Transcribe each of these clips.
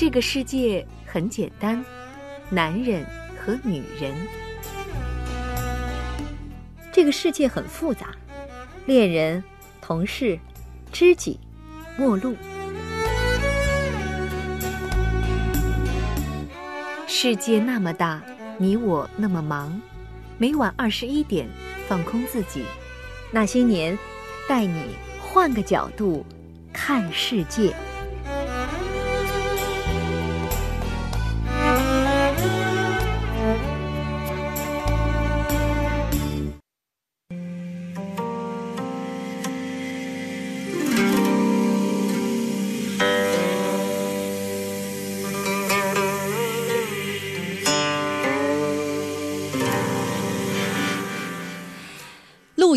这个世界很简单，男人和女人。这个世界很复杂，恋人、同事、知己、陌路。世界那么大，你我那么忙。每晚二十一点，放空自己。那些年，带你换个角度看世界。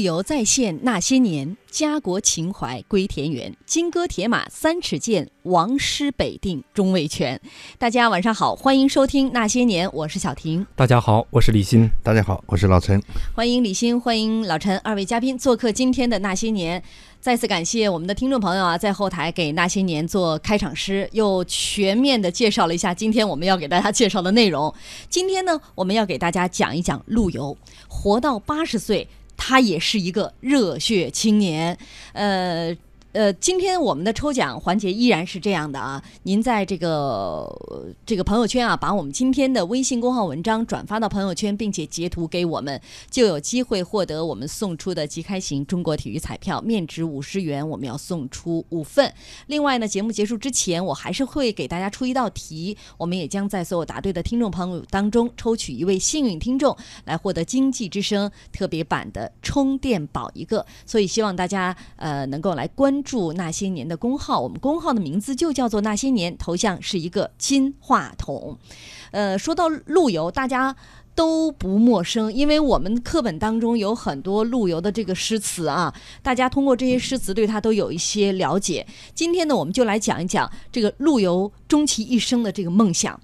游再现那些年，家国情怀归田园。金戈铁马三尺剑，王师北定终未全。大家晚上好，欢迎收听《那些年》，我是小婷。大家好，我是李欣。大家好，我是老陈。欢迎李欣，欢迎老陈二位嘉宾做客今天的《那些年》。再次感谢我们的听众朋友啊，在后台给《那些年》做开场诗，又全面的介绍了一下今天我们要给大家介绍的内容。今天呢，我们要给大家讲一讲陆游，活到八十岁。他也是一个热血青年，呃。呃，今天我们的抽奖环节依然是这样的啊！您在这个这个朋友圈啊，把我们今天的微信公号文章转发到朋友圈，并且截图给我们，就有机会获得我们送出的即开型中国体育彩票，面值五十元，我们要送出五份。另外呢，节目结束之前，我还是会给大家出一道题，我们也将在所有答对的听众朋友当中抽取一位幸运听众，来获得经济之声特别版的充电宝一个。所以希望大家呃能够来关。注那些年的公号，我们公号的名字就叫做那些年，头像是一个金话筒。呃，说到陆游，大家都不陌生，因为我们课本当中有很多陆游的这个诗词啊，大家通过这些诗词对他都有一些了解。今天呢，我们就来讲一讲这个陆游终其一生的这个梦想。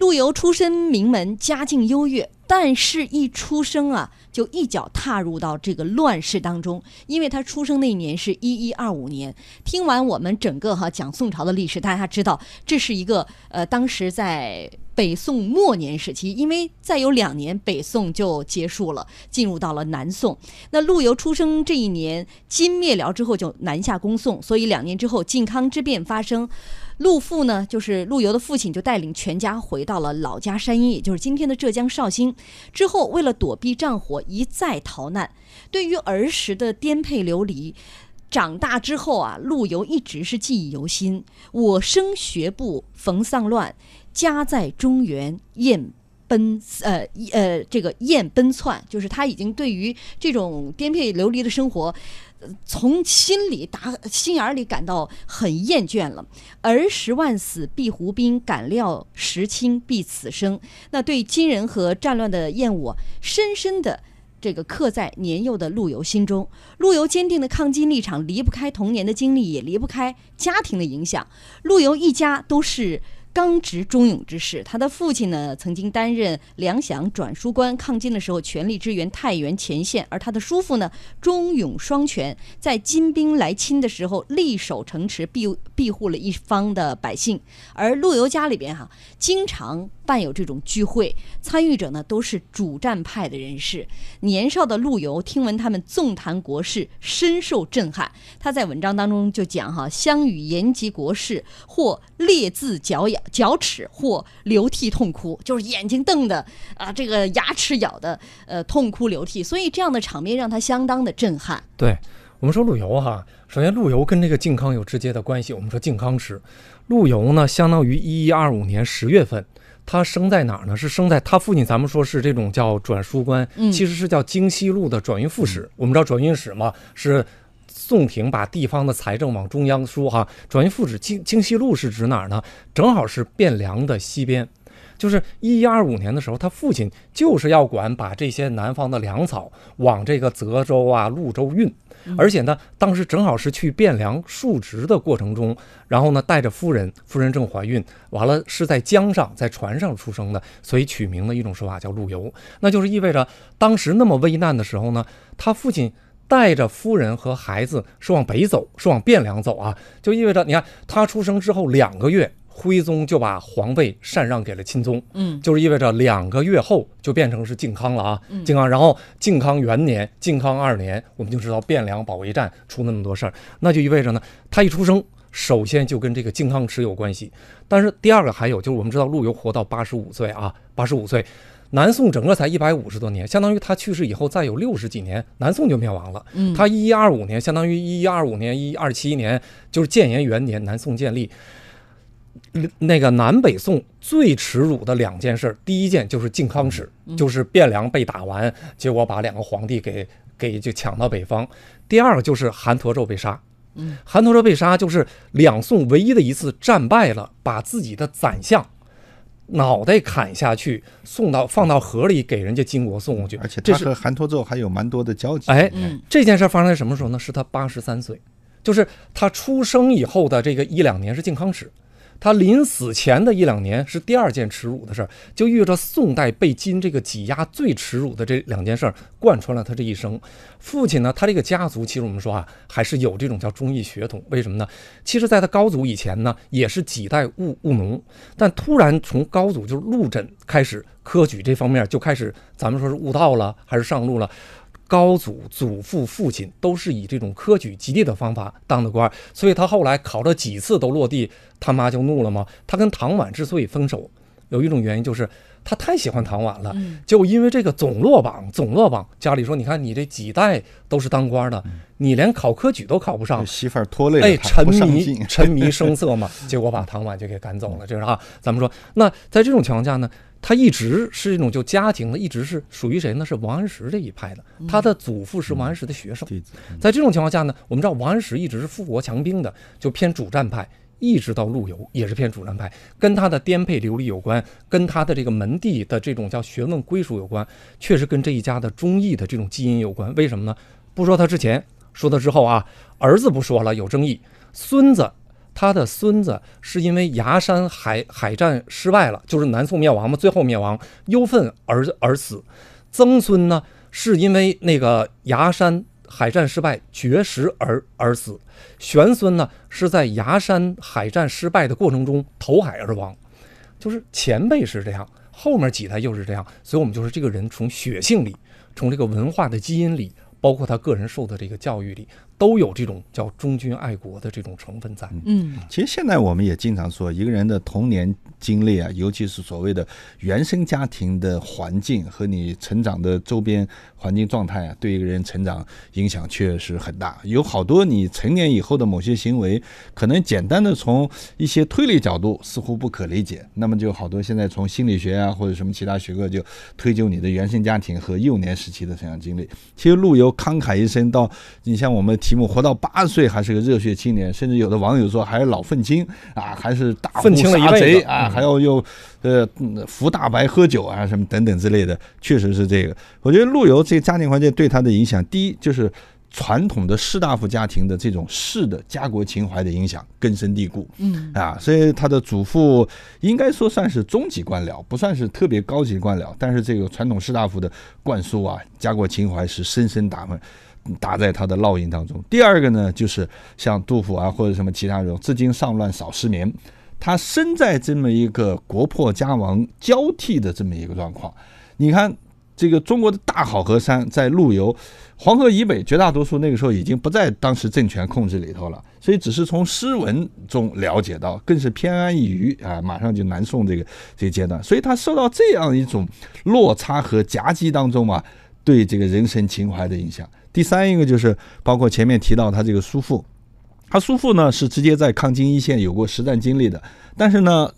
陆游出身名门，家境优越，但是一出生啊。就一脚踏入到这个乱世当中，因为他出生那一年是一一二五年。听完我们整个哈讲宋朝的历史，大家知道这是一个呃，当时在北宋末年时期，因为再有两年北宋就结束了，进入到了南宋。那陆游出生这一年，金灭辽之后就南下攻宋，所以两年之后靖康之变发生。陆父呢，就是陆游的父亲，就带领全家回到了老家山阴，也就是今天的浙江绍兴。之后，为了躲避战火，一再逃难。对于儿时的颠沛流离，长大之后啊，陆游一直是记忆犹新。我生学步逢丧乱，家在中原雁奔呃呃，这个雁奔窜，就是他已经对于这种颠沛流离的生活。从心里打心眼里感到很厌倦了。儿十万死，必胡兵；敢料时清，必此生。那对金人和战乱的厌恶，深深的这个刻在年幼的陆游心中。陆游坚定的抗金立场，离不开童年的经历，也离不开家庭的影响。陆游一家都是。刚直忠勇之士，他的父亲呢曾经担任粮饷转输官，抗金的时候全力支援太原前线；而他的叔父呢忠勇双全，在金兵来侵的时候力守城池，庇庇护了一方的百姓。而陆游家里边哈，经常办有这种聚会，参与者呢都是主战派的人士。年少的陆游听闻他们纵谈国事，深受震撼。他在文章当中就讲哈，相与言及国事，或列字嚼咬。脚齿或流涕痛哭，就是眼睛瞪的啊，这个牙齿咬的，呃，痛哭流涕。所以这样的场面让他相当的震撼。对我们说陆游哈，首先陆游跟这个靖康有直接的关系。我们说靖康时，陆游呢，相当于一一二五年十月份，他生在哪儿呢？是生在他父亲，咱们说是这种叫转书官，其实是叫京西路的转运副使。我们知道转运使嘛，是。宋廷把地方的财政往中央输，哈，转运副使京京西路是指哪儿呢？正好是汴梁的西边，就是一一二五年的时候，他父亲就是要管把这些南方的粮草往这个泽州啊、潞州运，而且呢，当时正好是去汴梁述职的过程中，然后呢，带着夫人，夫人正怀孕，完了是在江上，在船上出生的，所以取名的一种说法叫陆游，那就是意味着当时那么危难的时候呢，他父亲。带着夫人和孩子是往北走，是往汴梁走啊，就意味着你看他出生之后两个月，徽宗就把皇位禅让给了钦宗，嗯就是意味着两个月后就变成是靖康了啊，靖康。然后靖康元年、靖康二年，我们就知道汴梁保卫战出那么多事儿，那就意味着呢，他一出生，首先就跟这个靖康耻有关系。但是第二个还有就是，我们知道陆游活到八十五岁啊，八十五岁，南宋整个才一百五十多年，相当于他去世以后再有六十几年，南宋就灭亡了。嗯，他一一二五年，相当于一一二五年、一一二七年，就是建炎元年，南宋建立。那个南北宋最耻辱的两件事，第一件就是靖康耻，就是汴梁被打完，结果把两个皇帝给给就抢到北方；第二个就是韩侂胄被杀。嗯，韩侂胄被杀就是两宋唯一的一次战败了，把自己的宰相脑袋砍下去，送到放到河里给人家金国送过去，而且这是他和韩侂胄还有蛮多的交集。哎，嗯这件事发生在什么时候呢？是他八十三岁，就是他出生以后的这个一两年是靖康耻，他临死前的一两年是第二件耻辱的事儿，就遇着宋代被金这个挤压最耻辱的这两件事儿，贯穿了他这一生。父亲呢，他这个家族其实我们说啊，还是有这种叫忠义血统。为什么呢？其实，在他高祖以前呢，也是几代务务农，但突然从高祖就是陆轸开始，科举这方面就开始，咱们说是悟道了，还是上路了。高祖祖父父亲都是以这种科举及第的方法当的官，所以他后来考了几次都落地，他妈就怒了嘛。他跟唐婉之所以分手，有一种原因就是他太喜欢唐婉了，就因为这个总落榜，总落榜，家里说你看你这几代都是当官的，你连考科举都考不上，媳妇儿拖累了哎，沉迷。沉迷声色嘛，结果把唐婉就给赶走了。这是哈，咱们说，那在这种情况下呢，他一直是一种就家庭的，一直是属于谁呢？是王安石这一派的，他的祖父是王安石的学生。在这种情况下呢，我们知道王安石一直是富国强兵的，就偏主战派，一直到陆游也是偏主战派，跟他的颠沛流离有关，跟他的这个门第的这种叫学问归属有关，确实跟这一家的忠义的这种基因有关。为什么呢？不说他之前，说他之后啊，儿子不说了，有争议，孙子。他的孙子是因为崖山海海战失败了，就是南宋灭亡嘛，最后灭亡，忧愤而而死。曾孙呢，是因为那个崖山海战失败绝食而而死。玄孙呢，是在崖山海战失败的过程中投海而亡。就是前辈是这样，后面几代又是这样，所以我们就说这个人从血性里，从这个文化的基因里，包括他个人受的这个教育里，都有这种叫忠君爱国的这种成分在。嗯其实现在我们也经常说，一个人的童年经历啊，尤其是所谓的原生家庭的环境和你成长的周边环境状态啊，对一个人成长影响确实很大。有好多你成年以后的某些行为，可能简单的从一些推理角度似乎不可理解，那么就好多现在从心理学啊或者什么其他学科就推究你的原生家庭和幼年时期的成长经历。其实陆游慷慨一生到，你像我们题目活到八十岁还是个热血青年，甚至有的网友说还是老愤青啊，还是大户愤青了一杀贼啊，嗯还要又呃嗯扶大白喝酒啊什么等等之类的，确实是这个。我觉得陆游这个家庭环境对他的影响，第一就是。传统的士大夫家庭的这种士的家国情怀的影响根深蒂固，嗯啊，所以他的祖父应该说算是中级官僚，不算是特别高级官僚，但是这个传统士大夫的灌输啊，家国情怀是深深打满打在他的烙印当中。第二个呢，就是像杜甫啊或者什么其他人，至今上乱少失眠，他身在这么一个国破家亡交替的这么一个状况，你看。这个中国的大好河山在陆游，黄河以北绝大多数那个时候已经不在当时政权控制里头了，所以只是从诗文中了解到，更是偏安一隅啊，马上就南宋这个这个阶段，所以他受到这样一种落差和夹击当中啊，对这个人生情怀的影响。第三一个就是包括前面提到他这个叔父，他叔父呢是直接在抗金一线有过实战经历的，但是呢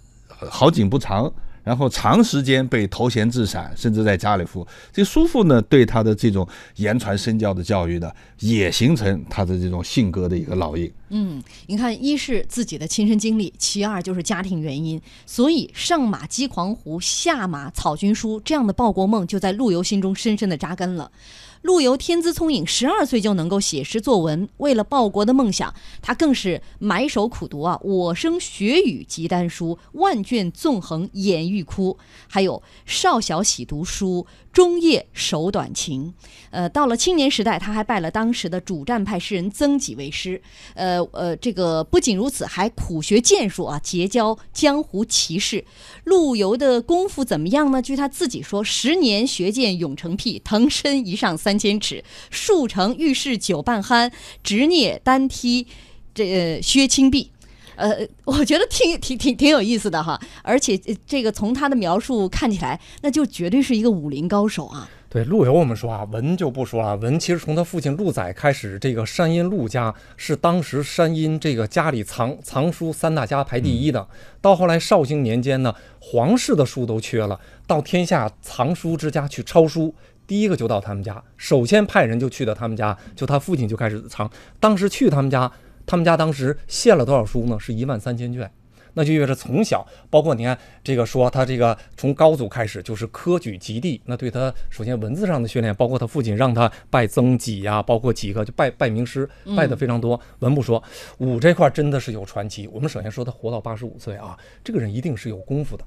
好景不长。然后长时间被头衔致散，甚至在家里服。这叔父呢，对他的这种言传身教的教育呢，也形成他的这种性格的一个烙印。嗯，你看，一是自己的亲身经历，其二就是家庭原因，所以上马击狂胡，下马草军书这样的报国梦就在陆游心中深深的扎根了。陆游天资聪颖，十二岁就能够写诗作文，为了报国的梦想，他更是埋首苦读啊！我生学语集丹书，万卷纵横眼欲哭。还有少小喜读书，中夜手短情。呃，到了青年时代，他还拜了当时的主战派诗人曾几为师。呃呃，这个不仅如此，还苦学剑术啊，结交江湖奇士。陆游的功夫怎么样呢？据他自己说，十年学剑永成癖，腾身一上三千尺，数城遇事酒半酣，执聂单踢这、呃、薛青壁。呃，我觉得挺挺挺挺有意思的哈，而且呃这个从他的描述看起来，那就绝对是一个武林高手啊。对陆游，我们说啊，文就不说了。文其实从他父亲陆载开始，这个山阴陆家是当时山阴这个家里藏藏书三大家排第一的。到后来绍兴年间呢，皇室的书都缺了，到天下藏书之家去抄书，第一个就到他们家，首先派人就去到他们家，就他父亲就开始藏。当时去他们家，他们家当时献了多少书呢？是一万三千卷。那就意味着从小，包括你看这个说他这个从高祖开始就是科举及第，那对他首先文字上的训练，包括他父亲让他拜曾几呀，包括几个就拜拜名师，拜的非常多。文不说，武这块真的是有传奇。我们首先说他活到八十五岁啊，这个人一定是有功夫的。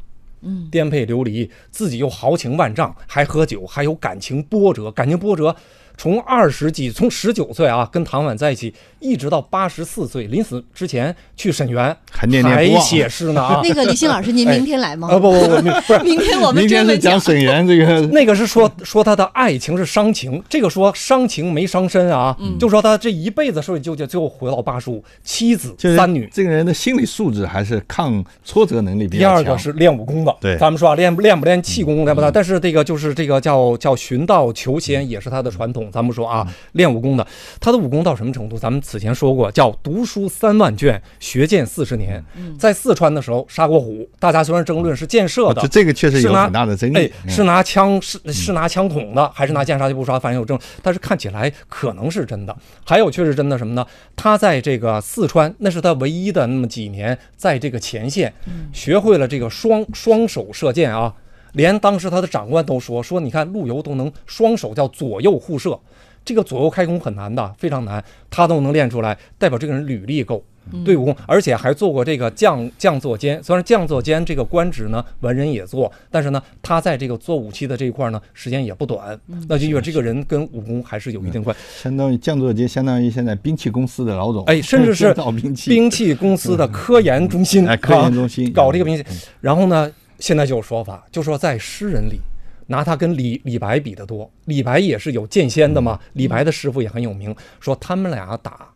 颠沛流离，自己又豪情万丈，还喝酒，还有感情波折，感情波折。从二十几，从十九岁啊，跟唐婉在一起，一直到八十四岁，临死之前去沈园，还念念不忘写诗呢啊。那个李欣老师，您 明天来吗？啊不不不，不是 明天我们明天是讲专门讲。沈园这个 那个是说说他的爱情是伤情，这个说伤情没伤身啊，就说他这一辈子受纠结，最后回到八十五，妻子三女。这个人的心理素质还是抗挫折能力比第较强。第二个是练武功的，对咱们说啊，练不练不练气功练不大，但是这个就是这个叫叫寻道求仙，也是他的传统。咱们说啊，练武功的，他的武功到什么程度？咱们此前说过，叫读书三万卷，学剑四十年。在四川的时候杀过虎，大家虽然争论是箭射的这，这个确实有是拿很大的争议哎，。嗯是拿枪是是拿枪捅的，还是拿剑杀就不杀，反正有证，但是看起来可能是真的。还有确实真的什么呢？他在这个四川，那是他唯一的那么几年在这个前线，学会了这个双双手射箭啊。连当时他的长官都说说，你看陆游都能双手叫左右互射，这个左右开弓很难的，非常难，他都能练出来，代表这个人履历够。对武功，而且还做过这个将将座监。虽然将座监这个官职呢，文人也做，但是呢，他在这个做武器的这一块呢，时间也不短。那就意味着这个人跟武功还是有一定关系。相当于将作监，相当于现在兵器公司的老总，哎，甚至是 兵器，兵器公司的科研中心，哎，科研中心啊搞这个兵器。然后呢，现在就有说法，就说在诗人里。拿他跟李李白比的多，李白也是有剑仙的嘛，李白的师傅也很有名，说他们俩打，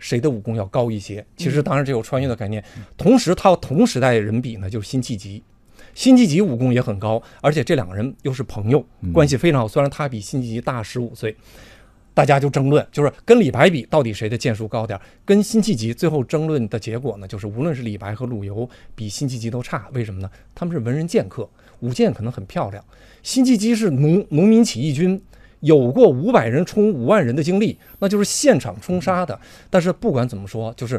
谁的武功要高一些？其实当然这有穿越的概念，同时他同时代人比呢，就是辛弃疾，辛弃疾武功也很高，而且这两个人又是朋友，关系非常好。虽然他比辛弃疾大十五岁，大家就争论，就是跟李白比，到底谁的剑术高点儿？跟辛弃疾最后争论的结果呢，就是无论是李白和陆游，比辛弃疾都差。为什么呢？他们是文人剑客，舞剑可能很漂亮。辛弃疾是农农民起义军，有过五百人冲五万人的经历，那就是现场冲杀的。但是不管怎么说，就是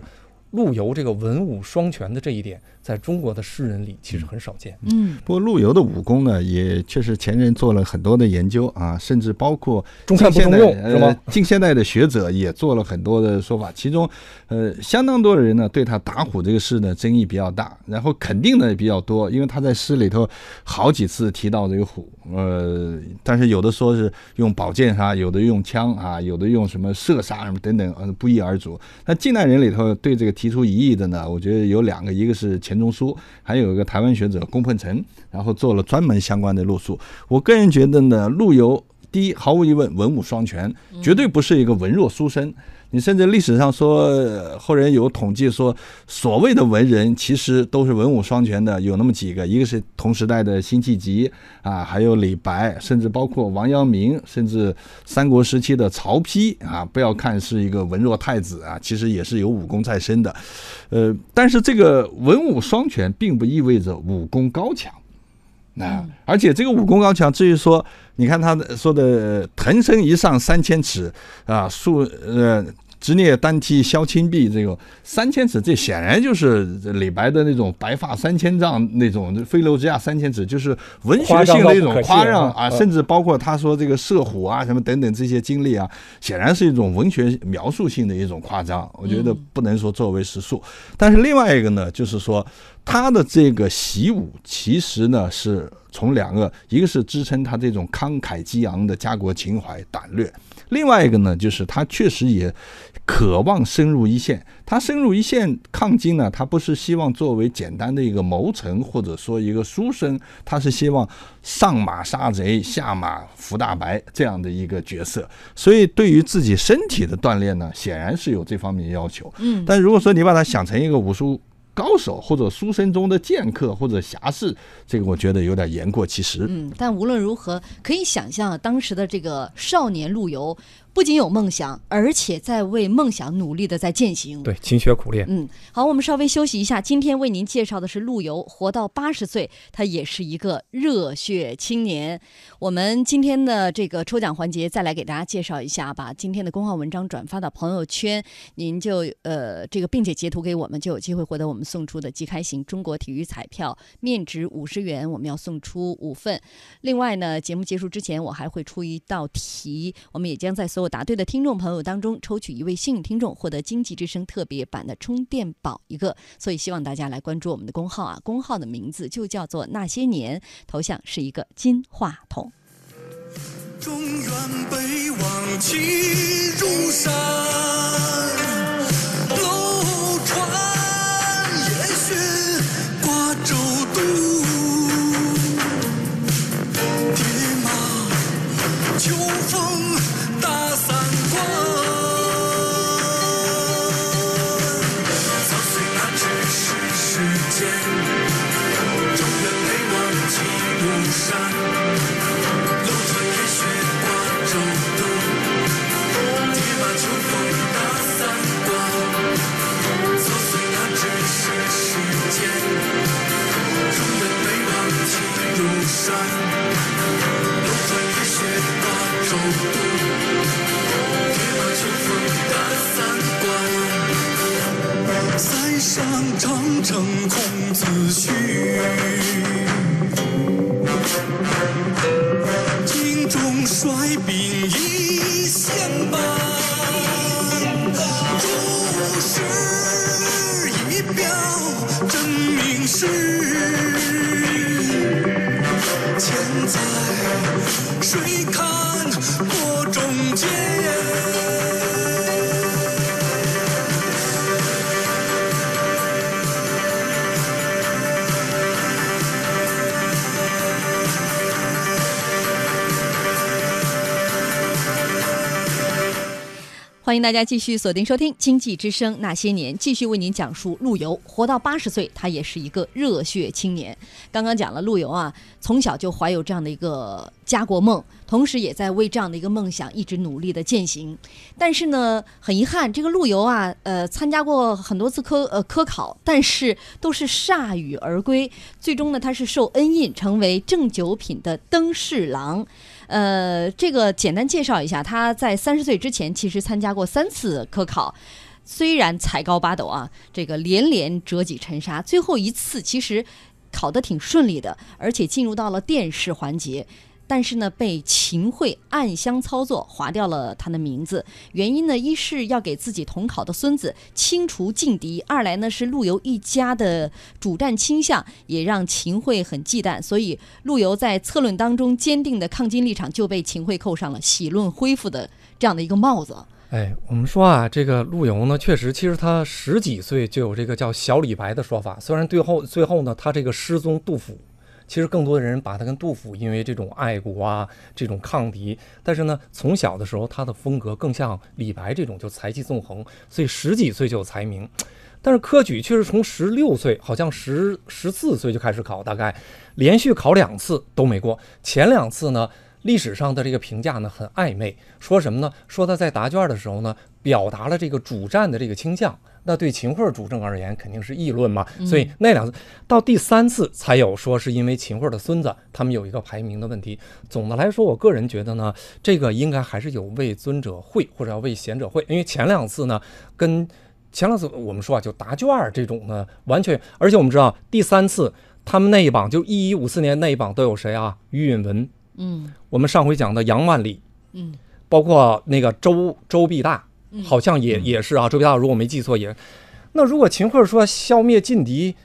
陆游这个文武双全的这一点，在中国的诗人里其实很少见。嗯，不过陆游的武功呢，也确实前人做了很多的研究啊，甚至包括中看不中用近现代是吗呃 近现代的学者也做了很多的说法，其中呃相当多的人呢对他打虎这个事呢争议比较大，然后肯定的也比较多，因为他在诗里头好几次提到这个虎，呃，但是有的说是用宝剑杀，有的用枪啊，有的用什么射杀什么等等，呃不一而足。那近代人里头对这个提提出疑义的呢，我觉得有两个，一个是钱钟书，还有一个台湾学者龚鹏程，然后做了专门相关的论述。我个人觉得呢，陆游第一毫无疑问文武双全，绝对不是一个文弱书生。你甚至历史上说，后人有统计说，所谓的文人其实都是文武双全的，有那么几个，一个是同时代的辛弃疾啊，还有李白，甚至包括王阳明，甚至三国时期的曹丕啊。不要看是一个文弱太子啊，其实也是有武功在身的。呃，但是这个文武双全，并不意味着武功高强。那、而且这个武功高强，至于说，你看他的说的“腾身一上三千尺”啊，数呃执聂单梯削青壁，这个三千尺，这显然就是李白的那种白发三千丈那种飞流直下三千尺，就是文学性的一种夸张啊，甚至包括他说这个射虎啊什么等等这些经历啊，显然是一种文学描述性的一种夸张。我觉得不能说作为实数，但是另外一个呢，就是说他的这个习武其实呢是从两个，一个是支撑他这种慷慨激昂的家国情怀胆略。另外一个呢，就是他确实也渴望深入一线。他深入一线抗金呢，他不是希望作为简单的一个谋臣或者说一个书生，他是希望上马杀贼，下马扶大白这样的一个角色。所以对于自己身体的锻炼呢，显然是有这方面要求。嗯，但如果说你把它想成一个武术。高手或者书生中的剑客或者侠士，这个我觉得有点言过其实。嗯，但无论如何，可以想象当时的这个少年陆游。不仅有梦想，而且在为梦想努力的在践行。对，勤学苦练。嗯，好，我们稍微休息一下。今天为您介绍的是陆游，活到八十岁，他也是一个热血青年。我们今天的这个抽奖环节，再来给大家介绍一下把今天的公号文章转发到朋友圈，您就呃这个，并且截图给我们，就有机会获得我们送出的即开型中国体育彩票，面值五十元，我们要送出五份。另外呢，节目结束之前，我还会出一道题，我们也将在所有。答对的听众朋友当中抽取一位幸运听众，获得经济之声特别版的充电宝一个。所以希望大家来关注我们的公号啊，公号的名字就叫做那些年，头像是一个金话筒。中原北望齐如山。秋风有山，楼船夜雪瓜洲渡，铁马秋风大散关。塞上长城空自许，镜中衰鬓。欢迎大家继续锁定收听《经济之声那些年》，继续为您讲述陆游活到八十岁，他也是一个热血青年。刚刚讲了陆游啊，从小就怀有这样的一个家国梦，同时也在为这样的一个梦想一直努力的践行。但是呢，很遗憾，这个陆游啊，呃，参加过很多次科呃科考，但是都是铩羽而归。最终呢，他是受恩印，成为正九品的登侍郎。呃，这个简单介绍一下，他在三十岁之前其实参加过三次科考，虽然才高八斗啊，这个连连折戟沉沙，最后一次其实考得挺顺利的，而且进入到了电视环节。但是呢，被秦桧暗箱操作划掉了他的名字。原因呢，一是要给自己同考的孙子清除劲敌；二来呢，是陆游一家的主战倾向也让秦桧很忌惮。所以，陆游在策论当中坚定的抗金立场，就被秦桧扣上了喜论恢复的这样的一个帽子。哎，我们说啊，这个陆游呢，确实，其实他十几岁就有这个叫小李白的说法。虽然最后最后呢，他这个失踪杜甫。其实更多的人把他跟杜甫，因为这种爱国啊，这种抗敌。但是呢，从小的时候他的风格更像李白这种，就才气纵横，所以十几岁就有才名。但是科举却是从十六岁，好像十十四岁就开始考，大概连续考两次都没过。前两次呢，历史上的这个评价呢很暧昧，说什么呢？说他在答卷的时候呢，表达了这个主战的这个倾向。那对秦桧主政而言肯定是议论嘛。所以那两次到第三次才有说是因为秦桧的孙子，他们有一个排名的问题。总的来说，我个人觉得呢，这个应该还是有为尊者讳或者要为贤者讳，因为前两次呢跟前两次我们说啊，就答卷儿这种呢，完全，而且我们知道第三次他们那一榜就一一五四年那一榜都有谁啊？于允文，嗯我们上回讲的杨万里，嗯，包括那个周周必大，嗯好像也也是啊，周必大如果没记错也。那如果秦桧说消灭劲敌，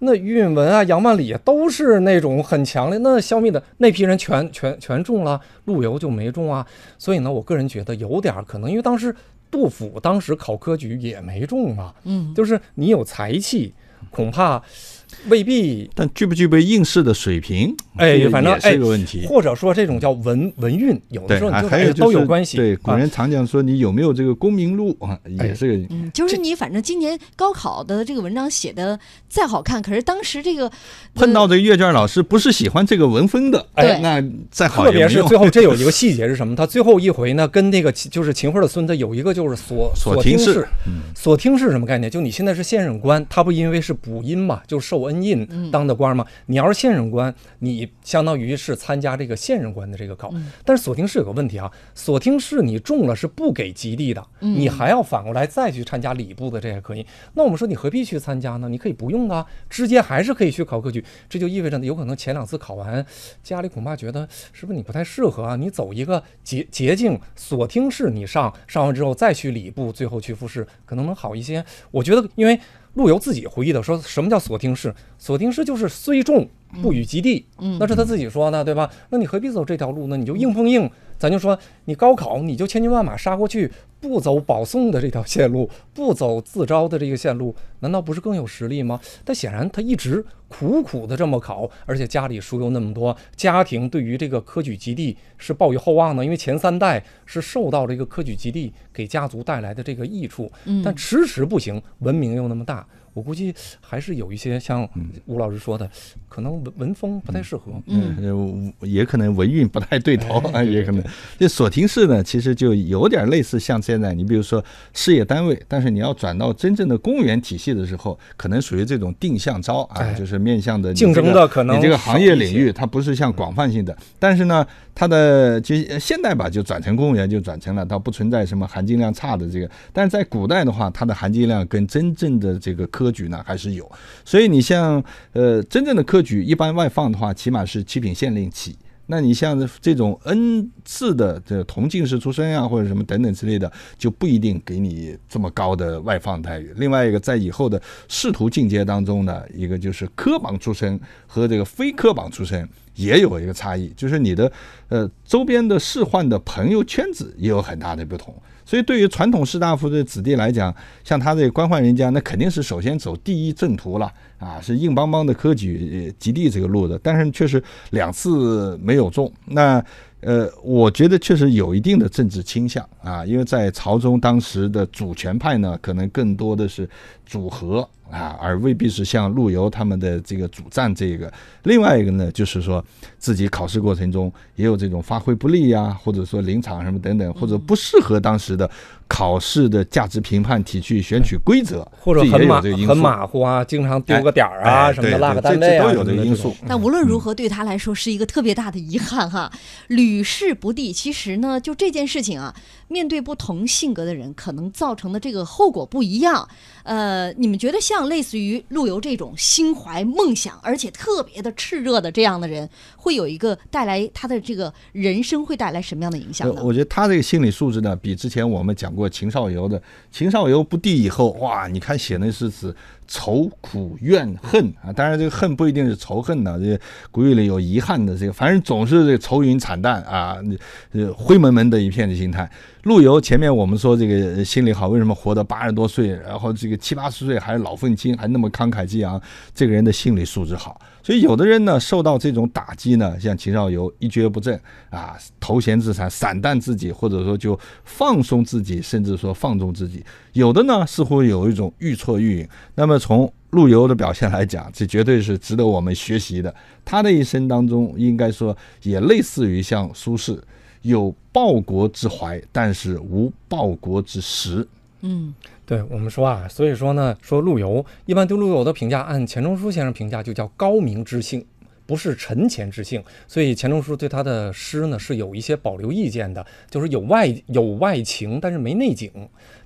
那于允文啊、杨万里啊都是那种很强的，那消灭的那批人全全全中了，陆游就没中啊。所以呢，我个人觉得有点可能，因为当时杜甫当时考科举也没中啊，嗯，就是你有才气，恐怕未必但具不具备应试的水平？哎反正哎是个问题。或者说这种叫文文运，有的，时候你就还还有就是哎都有关系。对，古啊人常讲说你有没有这个功名录啊，哎也是个嗯，就是你反正今年高考的这个文章写的再好看，可是当时这个碰到这个阅卷老师不是喜欢这个文风的，哎那再好特别是最后，这有一个细节是什么？他最后一回呢，跟那个就是秦桧的孙子有一个就是所听所听室室。所听是什么概念？就你现在是现任官，他不因为是补音嘛，就受恩印当的官嘛。你要是现任官，你相当于是参加这个现任官的这个考。但是锁听试有个问题啊，锁听试你中了是不给吉地的，你还要反过来再去参加礼部的，这也可以。那我们说你何必去参加呢？你可以不用啊，直接还是可以去考科举。这就意味着呢，有可能前两次考完，家里恐怕觉得是不是你不太适合啊？你走一个捷捷径，锁听试你上，上完之后再去礼部，最后去复试，可能能好一些。我觉得，因为陆游自己回忆的说，什么叫锁听室？锁听室就是虽重不与及第，嗯那是他自己说的，对吧？那你何必走这条路呢？你就硬碰硬，咱就说你高考你就千军万马杀过去，不走保送的这条线路，不走自招的这个线路，难道不是更有实力吗？但显然他一直苦苦的这么考，而且家里书又那么多，家庭对于这个科举及第是抱有厚望的，因为前三代是受到这个科举及第给家族带来的这个益处，但迟迟不行，文明又那么大。我估计还是有一些像吴老师说的，可能文文风不太适合。嗯，呃也可能文韵不太对头啊，也可能。这所停式呢，其实就有点类似像现在，你比如说事业单位，但是你要转到真正的公务员体系的时候，可能属于这种定向招啊，哎就是面向的你竞争的可能你这个行业领域，它不是像广泛性的。但是呢，它的就现代吧，就转成公务员就转成了，它不存在什么含金量差的这个。但是在古代的话，它的含金量跟真正的这个科举呢还是有。所以你像呃真正的科举，一般外放的话，起码是七品县令起。那你像这种 N 次的这同进士出身啊，或者什么等等之类的，就不一定给你这么高的外放待遇。另外一个，在以后的仕途进阶当中呢，一个就是科榜出身和这个非科榜出身也有一个差异，就是你的呃周边的仕宦的朋友圈子也有很大的不同。所以，对于传统士大夫的子弟来讲，像他这个官宦人家，那肯定是首先走第一正途了啊，是硬邦邦的科举及第这个路子。但是确实两次没有中，那呃，我觉得确实有一定的政治倾向啊，因为在朝中当时的主权派呢，可能更多的是组合啊，而未必是像陆游他们的这个主战这个。另外一个呢，就是说自己考试过程中也有这种发挥不利呀、或者说临场什么等等，或者不适合当时的考试的价值评判体系选取规则，或者很马很马虎啊，经常丢个点儿啊、哎什么的，对落个对这这都单位啊都有这个因素。但无论如何，对他来说是一个特别大的遗憾哈，屡试不第。其实呢，就这件事情啊，面对不同性格的人，可能造成的这个后果不一样。呃，你们觉得像类似于陆游这种心怀梦想，而且特别的炽热的这样的人，会有一个带来他的这个人生会带来什么样的影响呢？我觉得他这个心理素质呢，比之前我们讲过秦少游的秦少游不第以后，哇，你看写那诗词愁苦怨恨啊，当然这个恨不一定是仇恨呢，这个古语里有遗憾的这个，反正总是这愁云惨淡啊，呃灰蒙蒙的一片的心态。陆游前面我们说这个心理好，为什么活到八十多岁，然后这个七八十岁还是老愤青，还那么慷慨激昂？这个人的心理素质好。所以有的人呢，受到这种打击呢，像秦少游一蹶不振啊，投闲自残，散淡自己，或者说就放松自己，甚至说放纵自己。有的呢，似乎有一种愈挫愈勇。那么从陆游的表现来讲，这绝对是值得我们学习的。他的一生当中，应该说也类似于像苏轼，有报国之怀，但是无报国之实。嗯对我们说啊，所以说呢，说陆游一般对陆游的评价，按钱钟书先生评价就叫高明之性，不是沉潜之性。所以钱钟书对他的诗呢是有一些保留意见的，就是有外有外情，但是没内景，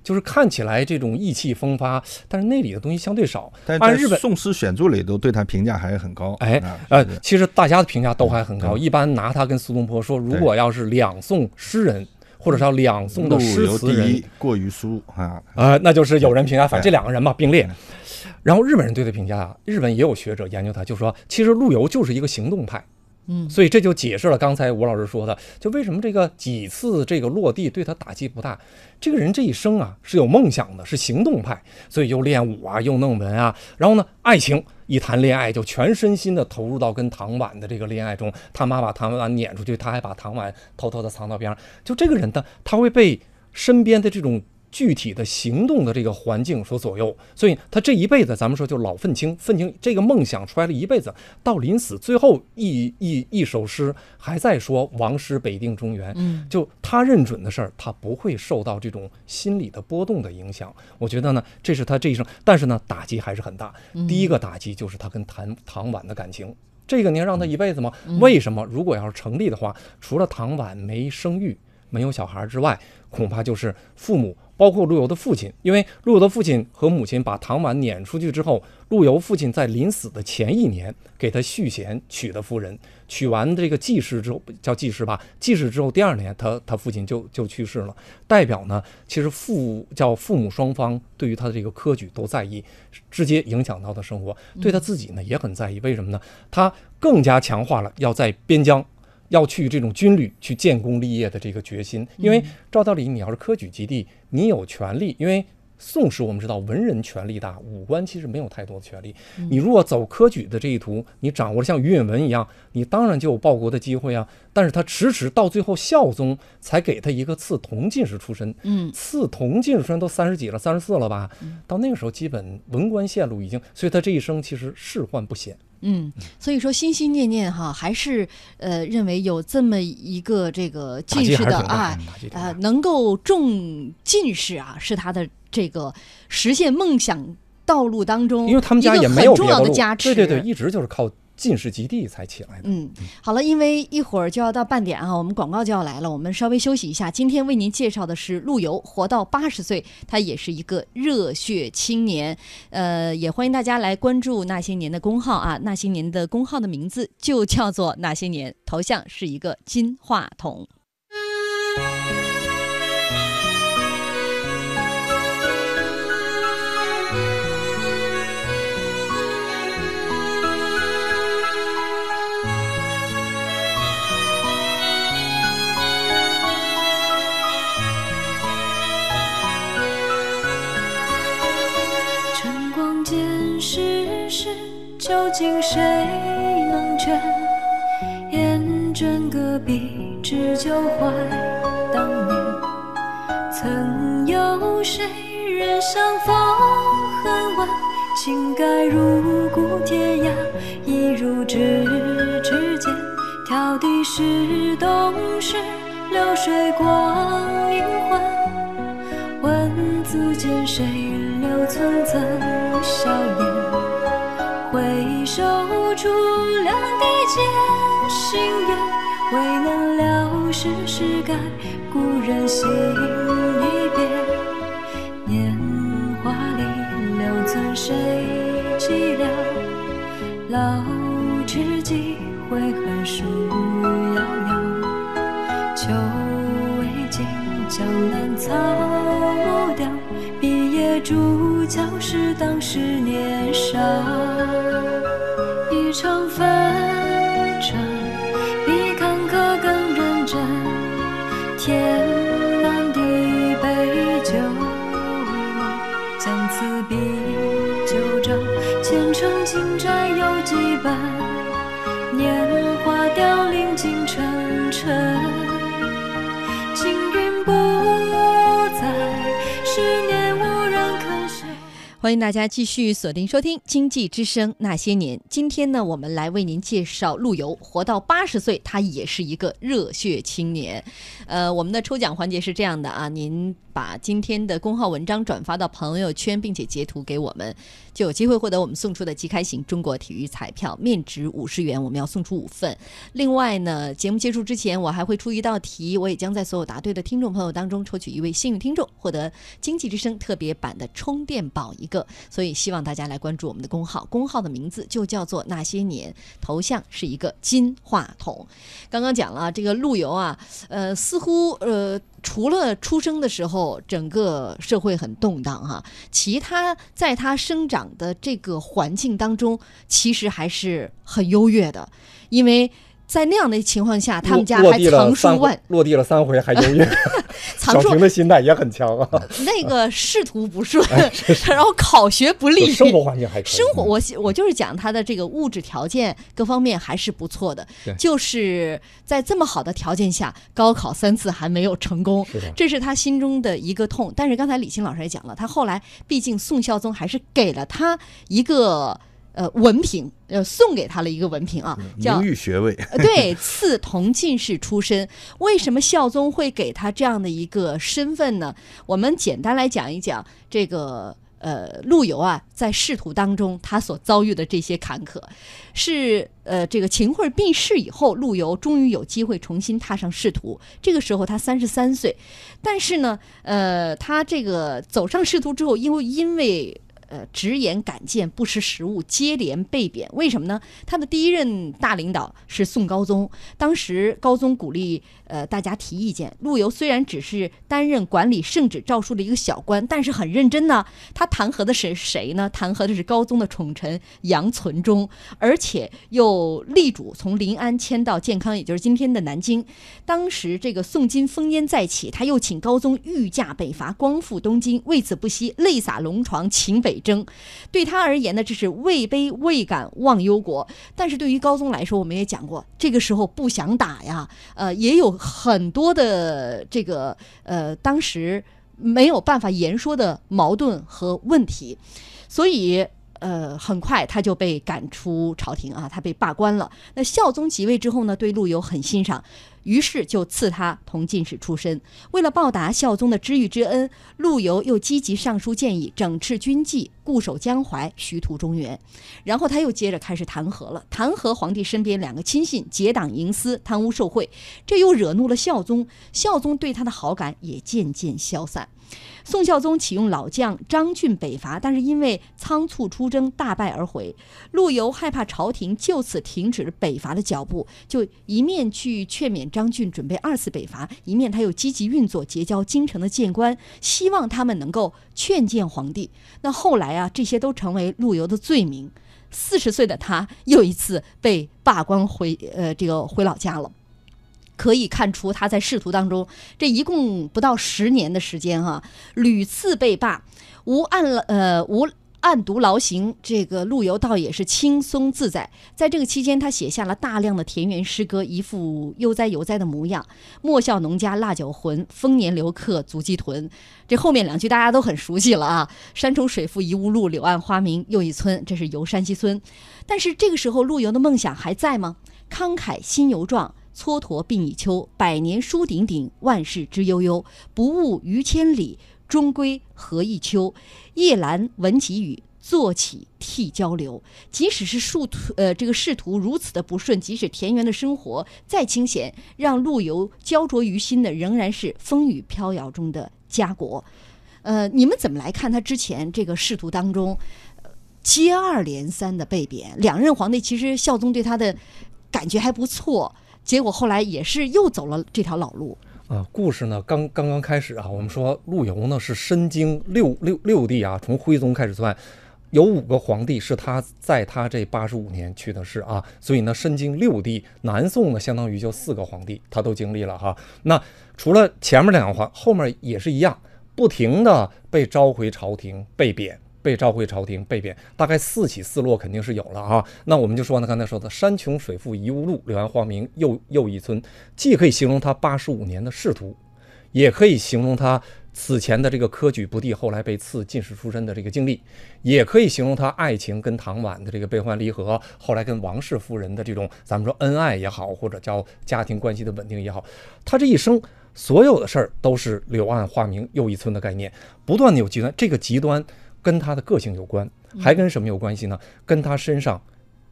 就是看起来这种意气风发，但是内里的东西相对少。但是按日本宋诗选注里都对他评价还是很高。哎啊呃，其实大家的评价都还很高，对一般拿他跟苏东坡说，如果要是两宋诗人，或者叫两宋的陆诗词人游第一，，过于苏啊。啊，那就是有人评价，反正这两个人嘛并列。然后日本人对他评价啊，日本也有学者研究他，就说其实陆游就是一个行动派，嗯所以这就解释了刚才吴老师说的，就为什么这个几次这个落地对他打击不大。这个人这一生啊是有梦想的，是行动派，所以又练武啊，又弄文啊，然后呢，爱情一谈恋爱就全身心的投入到跟唐婉的这个恋爱中。他妈把唐婉撵出去，他还把唐婉偷偷的藏到边上。就这个人的，他会被身边的这种具体的行动的这个环境所左右，所以他这一辈子，咱们说就老愤青，愤青这个梦想揣了一辈子，到临死最后一一一首诗还在说王师北定中原，嗯就他认准的事儿，他不会受到这种心理的波动的影响。我觉得呢，这是他这一生，但是呢，打击还是很大。第一个打击就是他跟唐唐婉的感情。这个你要让他一辈子吗？为什么？如果要是成立的话，除了唐婉没生育、没有小孩之外，恐怕就是父母，包括陆游的父亲。因为陆游的父亲和母亲把唐婉撵出去之后，陆游父亲在临死的前一年给他续弦娶的夫人，娶完这个继室之后，叫继室吧，继室之后第二年他他父亲就就去世了，代表呢，其实父叫父母双方对于他的这个科举都在意，直接影响到他生活，对他自己呢也很在意。为什么呢？他更加强化了要在边疆。要去这种军旅去建功立业的这个决心，因为照道理你要是科举及第，你有权利，因为宋时我们知道文人权力大，武官其实没有太多的权力。你如果走科举的这一途，你掌握了像于允文一样，你当然就有报国的机会啊。但是他迟迟到最后孝宗才给他一个赐同进士出身，嗯赐同进士出身都三十几了，三十四了吧？到那个时候基本文官线路已经，所以他这一生其实仕宦不显。嗯，所以说心心念念哈，还是呃认为有这么一个这个进士的啊，能够中进士啊，是他的这个实现梦想道路当中，因为他们家也没有很重要的加持。对对对，一直就是靠进士及第才起来的。嗯，好了，因为一会儿就要到半点啊，我们广告就要来了，我们稍微休息一下。今天为您介绍的是陆游，活到八十岁，他也是一个热血青年。呃，也欢迎大家来关注那些年的公号啊，那些年的公号的名字就叫做那些年，头像是一个金话筒。整个壁知酒人欢迎大家继续锁定收听《经济之声那些年》。今天呢，我们来为您介绍陆游，活到八十岁，他也是一个热血青年。呃，我们的抽奖环节是这样的啊，您把今天的公号文章转发到朋友圈，并且截图给我们，就有机会获得我们送出的即开型中国体育彩票，面值五十元，我们要送出五份。另外呢，节目结束之前，我还会出一道题，我也将在所有答对的听众朋友当中抽取一位幸运听众，获得经济之声特别版的充电宝一个。所以希望大家来关注我们的公号，公号的名字就叫做那些年，头像是一个金话筒。刚刚讲了这个陆游啊，呃，似乎呃。除了出生的时候，整个社会很动荡哈，其他在他生长的这个环境当中，其实还是很优越的，因为在那样的情况下，他们家还藏书万，落地了三回还优越，藏书小婷的心态也很强啊，那个仕途不顺，然后考学不利，生活环境还可以。生活，我我就是讲他的这个物质条件各方面还是不错的，就是在这么好的条件下，高考三次还没有成功是，这是他心中的一个痛。但是刚才李欣老师也讲了，他后来毕竟宋孝宗还是给了他一个呃文凭，呃送给他了一个文凭啊，叫名誉学位，呃对，赐同进士出身。为什么孝宗会给他这样的一个身份呢？我们简单来讲一讲这个。呃，陆游啊，在仕途当中，他所遭遇的这些坎坷，是呃，这个秦桧病逝以后，陆游终于有机会重新踏上仕途。这个时候他三十三岁，但是呢，呃，他这个走上仕途之后，因为因为呃，直言敢谏，不识时务，接连被贬。为什么呢？他的第一任大领导是宋高宗，当时高宗鼓励呃大家提意见。陆游虽然只是担任管理圣旨诏书的一个小官，但是很认真呢。他弹劾的是谁呢？弹劾的是高宗的宠臣杨存忠，而且又力主从临安迁到建康，也就是今天的南京。当时这个宋金烽烟再起，他又请高宗御驾北伐，光复东京，为此不惜泪洒龙床，请北征。对他而言呢，这是位卑未敢忘忧国。但是对于高宗来说，我们也讲过，这个时候不想打呀，呃，也有很多的这个呃，当时没有办法言说的矛盾和问题，所以。呃，很快他就被赶出朝廷啊，他被罢官了。那孝宗即位之后呢，对陆游很欣赏，于是就赐他同进士出身。为了报答孝宗的知遇之恩，陆游又积极上书建议整治军纪，固守江淮，徐图中原。然后他又接着开始弹劾了，弹劾皇帝身边两个亲信结党营私、贪污受贿，这又惹怒了孝宗。孝宗对他的好感也渐渐消散。宋孝宗启用老将张俊北伐，但是因为仓促出征，大败而回。陆游害怕朝廷就此停止北伐的脚步，就一面去劝勉张俊准备二次北伐，一面他又积极运作，结交京城的谏官，希望他们能够劝谏皇帝。那后来啊，这些都成为陆游的罪名。四十岁的他又一次被罢官回呃这个回老家了。可以看出，他在仕途当中，这一共不到十年的时间哈、屡次被罢，无案呃无案牍劳形，这个陆游倒也是轻松自在。在这个期间，他写下了大量的田园诗歌，一副悠哉悠哉的模样。莫笑农家腊酒浑，丰年留客足鸡豚。这后面两句大家都很熟悉了啊！山重水复疑无路，柳暗花明又一村。这是游山西村。但是这个时候，陆游的梦想还在吗？慷慨心犹壮。蹉跎鬓已秋，百年书鼎鼎，万事之悠悠。不务于千里，终归何一秋？夜阑闻急雨，坐起涕交流。即使是仕途，呃，这个仕途如此的不顺，即使田园的生活再清闲，让陆游焦灼于心的仍然是风雨飘摇中的家国。呃，你们怎么来看他之前这个仕途当中，接二连三的被贬？两任皇帝其实孝宗对他的感觉还不错。结果后来也是又走了这条老路。啊，故事呢刚刚刚开始啊，我们说陆游呢是身经六六六帝啊，从徽宗开始算，有五个皇帝是他在他这八十五年去的世啊，所以呢身经六帝，南宋呢相当于就四个皇帝，他都经历了哈。那除了前面两个皇，后面也是一样，不停的被召回朝廷，被贬。被召回朝廷，被贬，大概四起四落肯定是有了啊。那我们就说呢，刚才说的“山穷水复疑无路，柳暗花明又又一村”，既可以形容他八十五年的仕途，也可以形容他此前的这个科举不第，后来被赐进士出身的这个经历，也可以形容他爱情跟唐婉的这个悲欢离合，后来跟王氏夫人的这种咱们说恩爱也好，或者叫家庭关系的稳定也好，他这一生所有的事儿都是柳暗花明又一村的概念，不断的有极端，这个极端跟他的个性有关，还跟什么有关系呢？跟他身上。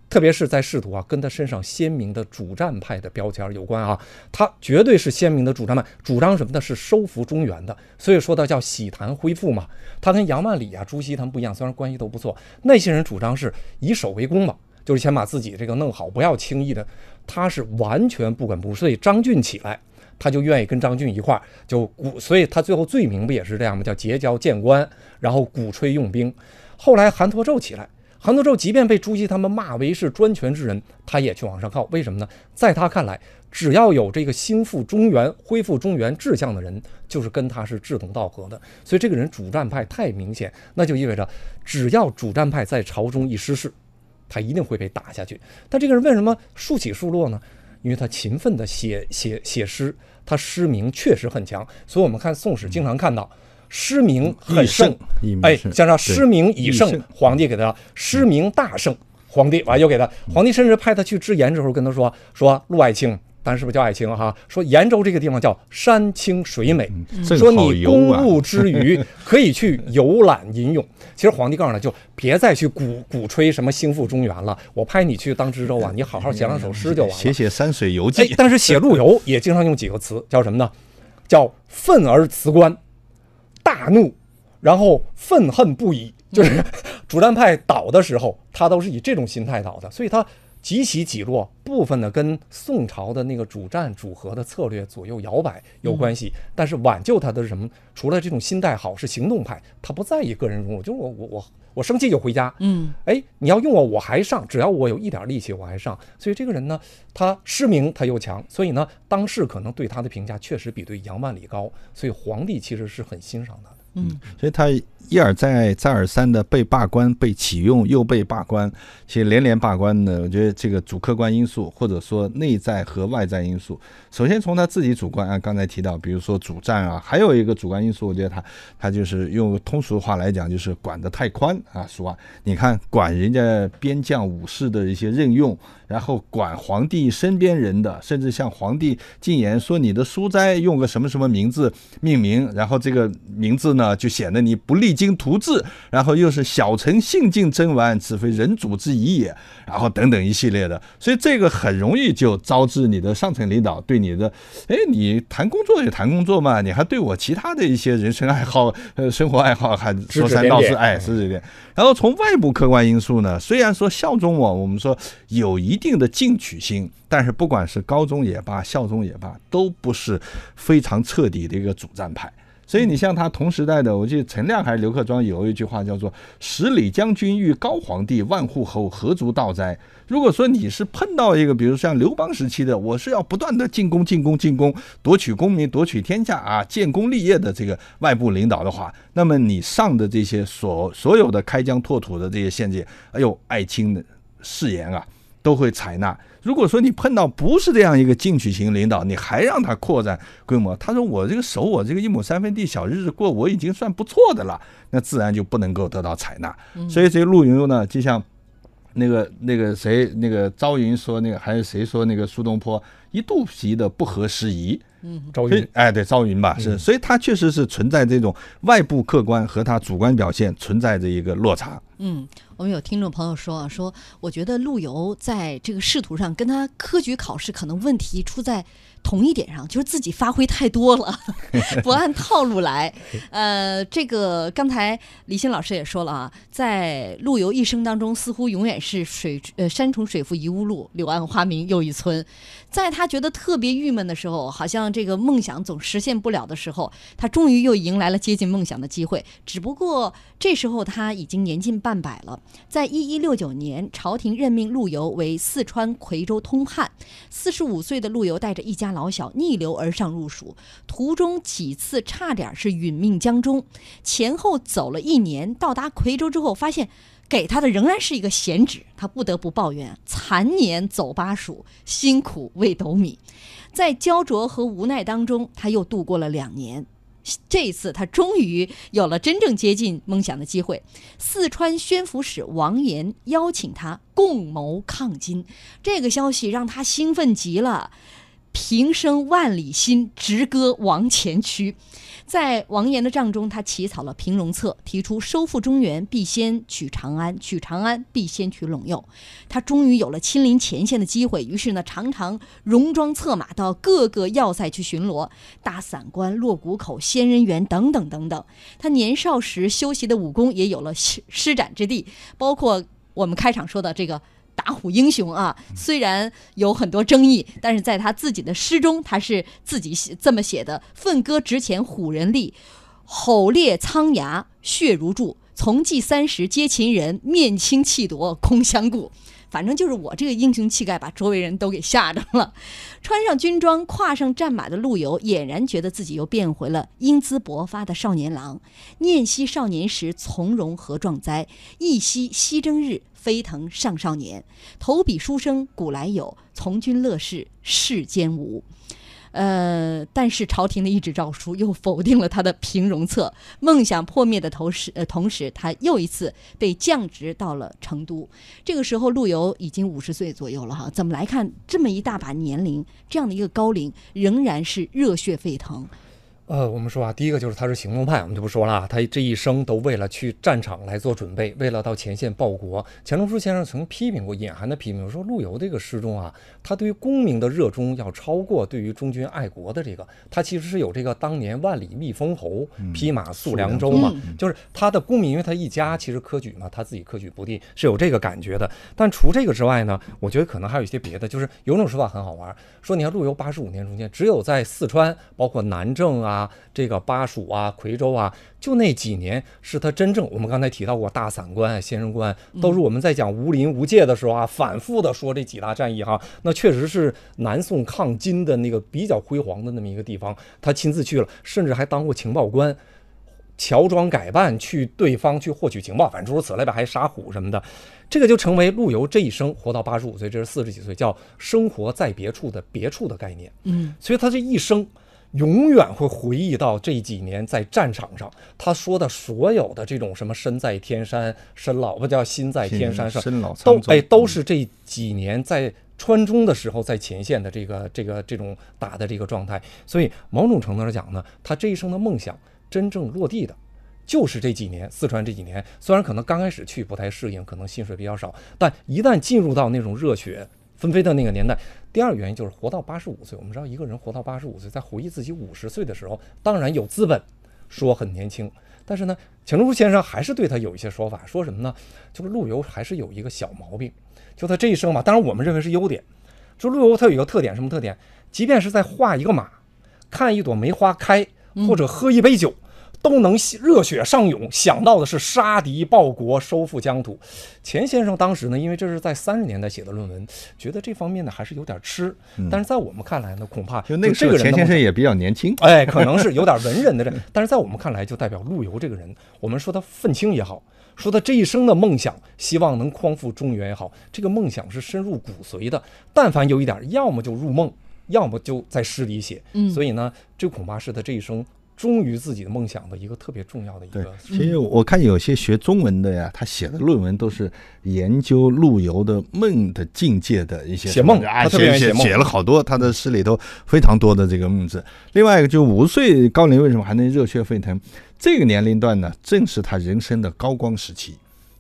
特别是在仕途啊，跟他身上鲜明的主战派的标签有关啊，他绝对是鲜明的主战派，主张什么呢？是收复中原的，所以说他叫喜谈恢复嘛。他跟杨万里啊、朱熹他们不一样，虽然关系都不错，那些人主张是以守为攻嘛，就是先把自己这个弄好，不要轻易的。他是完全不管不顾，所以张俊起来，他就愿意跟张俊一块儿就鼓，所以他最后罪名不也是这样吗？叫结交谏官，然后鼓吹用兵。后来韩侂胄起来。韩侂胄即便被朱熹他们骂为是专权之人，他也去往上靠。为什么呢？在他看来，只要有这个兴复中原、恢复中原志向的人，就是跟他是志同道合的。所以这个人主战派太明显，那就意味着只要主战派在朝中一失势，他一定会被打下去。但这个人为什么数起树落呢？因为他勤奋的写写写诗，他诗名确实很强。所以我们看《宋史》，经常看到。诗名很盛，哎，像上诗名已盛，皇帝给他诗名大盛，皇帝完又给他，皇帝甚至派他去支盐之后跟他说说陆爱卿，咱是不是叫爱卿哈？说延州这个地方叫山清水美，说你公务之余 可以去游览吟咏。其实皇帝告诉他，就别再去鼓鼓吹什么兴复中原了，我派你去当知州啊，你好好写两首诗就完了，写写山水游记。但是写陆游也经常用几个词，叫什么呢？叫愤而辞官。大怒，然后愤恨不已，就是主战派倒的时候，他都是以这种心态倒的，所以他几起几落，部分呢跟宋朝的那个主战主和的策略左右摇摆有关系，但是挽救他的是什么？除了这种心态好，是行动派，他不在意个人荣辱，就是我我我我生气就回家，嗯，哎，你要用我我还上，只要我有一点力气我还上，所以这个人呢，他失明他又强，所以呢，当时可能对他的评价确实比对杨万里高，所以皇帝其实是很欣赏他的，嗯，所以他。一而再、再而三的被罢官、被启用，又被罢官，其实连连罢官呢。我觉得这个主客观因素，或者说内在和外在因素。首先从他自己主观啊，刚才提到，比如说主战啊，还有一个主观因素，我觉得他他就是用通俗话来讲，就是管得太宽啊。俗话，你看管人家边将武士的一些任用，然后管皇帝身边人的，甚至向皇帝进言说你的书斋用个什么什么名字命名，然后这个名字呢就显得你不励精图治，然后又是小臣性尽真完，此非人主之仪也。然后等等一系列的，所以这个很容易就招致你的上层领导对你的，哎，你谈工作就谈工作嘛，你还对我其他的一些人生爱好、呃生活爱好还说三道四，哎，指指点。然后从外部客观因素呢，虽然说效忠我，我们说有一定的进取心，但是不管是高宗也罢，孝宗也罢，都不是非常彻底的一个主战派。所以你像他同时代的，我记得陈亮还是刘克庄有一句话叫做“十里将军遇高皇帝，万户侯何足道哉？”如果说你是碰到一个，比如像刘邦时期的，我是要不断的进攻、进攻、进攻，夺取功名、夺取天下啊，建功立业的这个外部领导的话，那么你上的这些所所有的开疆拓土的这些县界，哎呦，爱卿的誓言啊，都会采纳。如果说你碰到不是这样一个进取型领导，你还让他扩展规模，他说我这个守我这个一亩三分地小日子过，我已经算不错的了，那自然就不能够得到采纳。所以这个陆云游呢，就像那个那个谁，那个朝云说那个还是谁说那个苏东坡一肚皮的不合时宜。嗯，赵云，哎，对，赵云吧，是，所以他确实是存在这种外部客观和他主观表现存在着一个落差。嗯。我们有听众朋友说啊，说我觉得陆游在这个仕途上跟他科举考试可能问题出在同一点上，就是自己发挥太多了，不按套路来。呃，这个刚才李欣老师也说了啊，在陆游一生当中，似乎永远是水呃山重水复疑无路，柳暗花明又一村。在他觉得特别郁闷的时候，好像这个梦想总实现不了的时候，他终于又迎来了接近梦想的机会。只不过这时候他已经年近半百了。在一一六九年，朝廷任命陆游为四川夔州通判。四十五岁的陆游带着一家老小逆流而上入蜀，途中几次差点是殒命江中。前后走了一年，到达夔州之后，发现。给他的仍然是一个闲职，他不得不抱怨残年走巴蜀，辛苦未斗米。在焦灼和无奈当中，他又度过了两年。这一次，他终于有了真正接近梦想的机会。四川宣抚使王延邀请他共谋抗金，这个消息让他兴奋极了。平生万里心，直歌王前驱。在王岩的帐中，他起草了《平戎策》，提出收复中原必先取长安，取长安必先取陇右。他终于有了亲临前线的机会，于是呢，常常戎装策马到各个要塞去巡逻，大散关、落谷口、仙人园等等等等。他年少时修习的武功也有了施施展之地，包括我们开场说的这个。打虎英雄啊，虽然有很多争议，但是在他自己的诗中，他是自己写这么写的：“奋戈直前虎人立，吼烈苍崖血如注。从骑三十皆秦人，面青气夺空相顾。”反正就是我这个英雄气概，把周围人都给吓着了。穿上军装，跨上战马的陆游，俨然觉得自己又变回了英姿勃发的少年郎。念昔少年时，从容何壮哉！忆昔西征日，飞腾上少年。投笔书生古来有，从军乐事世间无。呃，但是朝廷的一纸诏书又否定了他的平戎策，梦想破灭的同时，呃，同时他又一次被降职到了成都。这个时候，陆游已经五十岁左右了哈。怎么来看这么一大把年龄，这样的一个高龄，仍然是热血沸腾？呃，我们说啊，第一个就是他是行动派，我们就不说了。他这一生都为了去战场来做准备，为了到前线报国。钱钟书先生曾批评过，隐含的批评说，陆游这个诗中啊，他对于功名的热衷要超过对于忠君爱国的这个。他其实是有这个当年万里觅封侯，匹马宿凉州嘛，就是他的功名，因为他一家其实科举嘛，他自己科举不第，是有这个感觉的。但除这个之外呢，我觉得可能还有一些别的，就是有种说法很好玩，说你看陆游八十五年中间，只有在四川，包括南郑啊。啊，这个巴蜀啊，夔州啊，就那几年是他真正我们刚才提到过大散关、仙人关，都是我们在讲无林无界的时候啊，反复的说这几大战役哈，那确实是南宋抗金的那个比较辉煌的那么一个地方，他亲自去了，甚至还当过情报官，乔装改扮去对方去获取情报，反正诸如此类吧，还杀虎什么的，这个就成为陆游这一生活到八十五岁，这是四十几岁，叫生活在别处的别处的概念，嗯，所以他这一生。永远会回忆到这几年在战场上，他说的所有的这种什么身在天山，身老不叫心在天山上，都哎都是这几年在川中的时候在前线的这个这个这种打的这个状态。所以某种程度上讲呢，他这一生的梦想真正落地的，就是这几年四川这几年。虽然可能刚开始去不太适应，可能薪水比较少，但一旦进入到那种热血。纷飞的那个年代，第二个原因就是活到八十五岁。我们知道，一个人活到八十五岁，在回忆自己五十岁的时候，当然有资本说很年轻。但是呢，钱钟书先生还是对他有一些说法，说什么呢？就是陆游还是有一个小毛病，就他这一生嘛，当然我们认为是优点。说陆游他有一个特点，什么特点？即便是在画一个马，看一朵梅花开，或者喝一杯酒。都能热血上涌，想到的是杀敌报国、收复疆土。钱先生当时呢，因为这是在三十年代写的论文，觉得这方面呢还是有点吃。但是在我们看来呢，恐怕就那个这个钱先生也比较年轻，哎，可能是有点文人的人。但是在我们看来，就代表陆游这个人，我们说他愤青也好，说他这一生的梦想，希望能匡复中原也好，这个梦想是深入骨髓的。但凡有一点，要么就入梦，要么就在诗里写。嗯，所以呢，这恐怕是他这一生。忠于自己的梦想的一个特别重要的一个。其实我看有些学中文的呀，他写的论文都是研究陆游的梦的境界的一些写梦啊，写写写了好多，他的诗里头非常多的这个梦字。另外一个就五岁高龄为什么还能热血沸腾？这个年龄段呢，正是他人生的高光时期。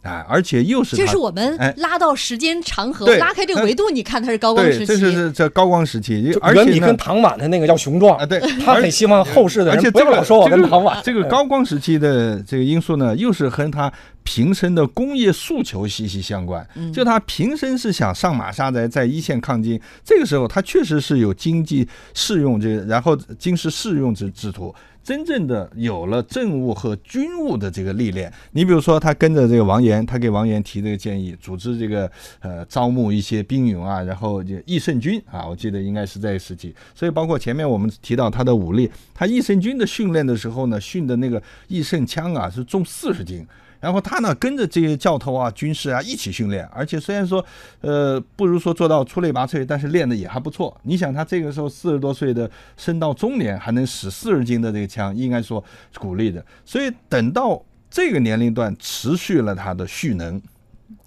哎，而且又是这是我们拉到时间长河，拉开这个维度，你看它是高光时期。这是这高光时期，而且跟唐婉的那个叫雄壮啊，对，他很希望后世的人不要老说我跟唐婉。这个高光时期的这个因素呢，又是和他平生的工业诉求息息相关。就他平生是想上马杀贼，在一线抗金，这个时候他确实是有经济适用这，然后经世适用之之徒。真正的有了政务和军务的这个历练，你比如说他跟着这个王岩，他给王岩提这个建议，组织这个呃招募一些兵勇啊，然后就义胜军啊，我记得应该是在时期。所以包括前面我们提到他的武力，他义胜军的训练的时候呢，训的那个义胜枪啊是重四十斤。然后他呢，跟着这些教头啊、军士啊一起训练，而且虽然说，呃，不如说做到出类拔萃，但是练的也还不错。你想，他这个时候四十多岁的，升到中年还能使四十斤的这个枪，应该说鼓励的。所以等到这个年龄段持续了他的蓄能，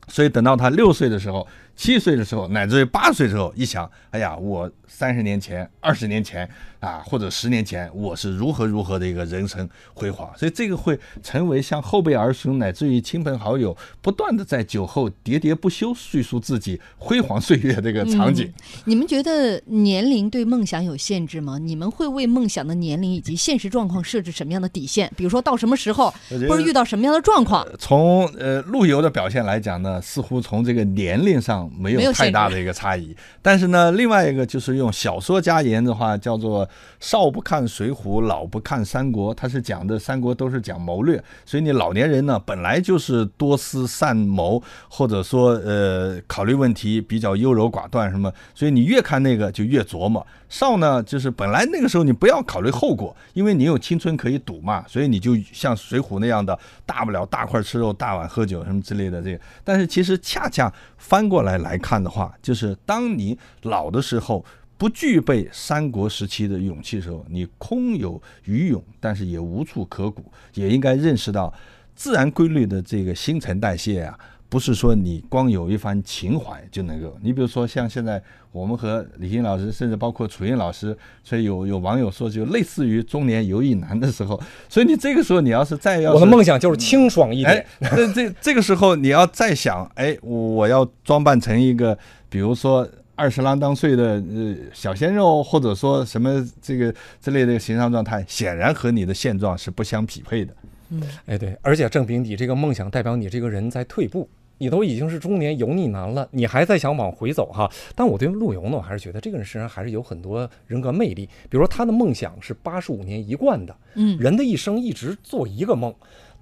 所以等到他六岁的时候。七岁的时候，乃至于八十岁之后，一想，哎呀，我三十年前、二十年前啊，或者十年前，我是如何如何的一个人生辉煌，所以这个会成为像后辈儿孙乃至于亲朋好友不断的在酒后喋喋不休叙述自己辉煌岁月这个场景。你们觉得年龄对梦想有限制吗？你们会为梦想的年龄以及现实状况设置什么样的底线？比如说到什么时候，或者遇到什么样的状况？从呃陆游的表现来讲呢，似乎从这个年龄上没有太大的一个差异。但是呢，另外一个就是用小说家言的话，叫做“少不看水浒，老不看三国”。他是讲的三国都是讲谋略，所以你老年人呢本来就是多思善谋，或者说呃考虑问题比较优柔寡断什么，所以你越看那个就越琢磨。少呢，就是本来那个时候你不要考虑后果，因为你有青春可以赌嘛，所以你就像水浒那样的，大不了大块吃肉，大碗喝酒什么之类的这个。但是其实恰恰翻过来来看的话，就是当你老的时候。不具备三国时期的勇气的时候，你空有余勇，但是也无处可鼓，也应该认识到自然规律的这个新陈代谢啊，不是说你光有一番情怀就能够。你比如说像现在我们和李欣老师，甚至包括楚云老师，所以有有网友说，就类似于中年油腻男的时候。所以你这个时候你要是再要我的梦想就是清爽一点哎。这这这个时候你要再想，哎，我要装扮成一个，比如说二十郎当岁的呃小鲜肉，或者说什么这个之类的形象状态，显然和你的现状是不相匹配的。嗯哎，对，而且证明你这个梦想代表你这个人在退步，你都已经是中年油腻男了，你还在想往回走哈。但我对陆游呢，我还是觉得这个人身上还是有很多人格魅力。比如说他的梦想是八十五年一贯的，嗯人的一生一直做一个梦，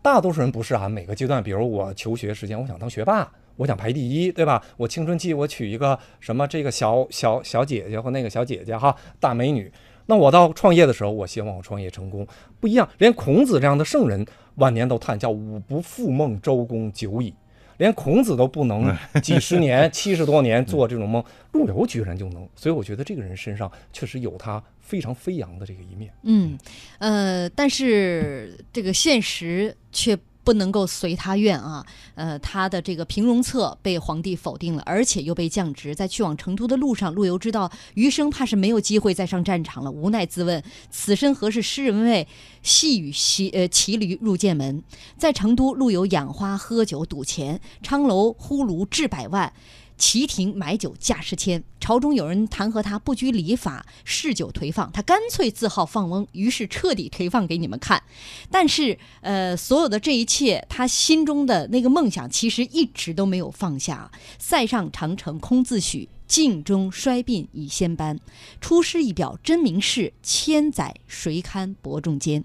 大多数人不是啊。每个阶段，比如我求学时间，我想当学霸。我想排第一，对吧？我青春期我娶一个什么这个小小小姐姐或那个小姐姐哈，大美女。那我到创业的时候，我希望我创业成功，不一样。连孔子这样的圣人晚年都叹叫“吾不复梦周公久矣”，连孔子都不能 几十年、七十多年做这种梦，陆游居然就能。所以我觉得这个人身上确实有他非常飞扬的这个一面。嗯，呃，但是这个现实却不能够随他愿啊。呃，他的这个平戎策被皇帝否定了，而且又被降职。在去往成都的路上，陆游知道余生怕是没有机会再上战场了，无奈自问：此身何事诗人未？细雨骑呃骑驴入剑门。在成都，陆游养花、喝酒、赌钱，昌楼呼卢掷百万。旗亭买酒价十千，朝中有人弹劾他不拘礼法，嗜酒颓放，他干脆自号放翁，于是彻底颓放给你们看。但是，呃，所有的这一切，他心中的那个梦想，其实一直都没有放下。塞上长城空自许，镜中衰鬓已先斑。出师一表真名士，千载谁堪伯仲间。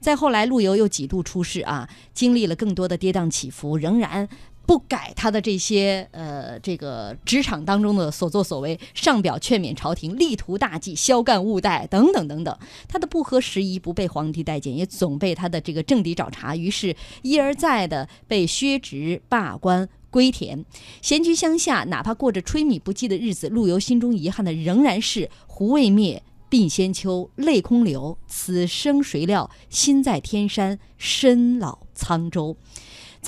再后来，陆游又几度出仕啊，经历了更多的跌宕起伏，仍然。不改他的这些呃，这个职场当中的所作所为，上表劝勉朝廷，力图大计，削干勿怠等等等等。他的不合时宜不被皇帝待见，也总被他的这个政敌找茬，于是一而再的被削职罢官。归田，闲居乡下，哪怕过着吹米不计的日子，陆游心中遗憾的仍然是胡未灭，鬓先秋，泪空流。此生谁料，心在天山，身老沧州。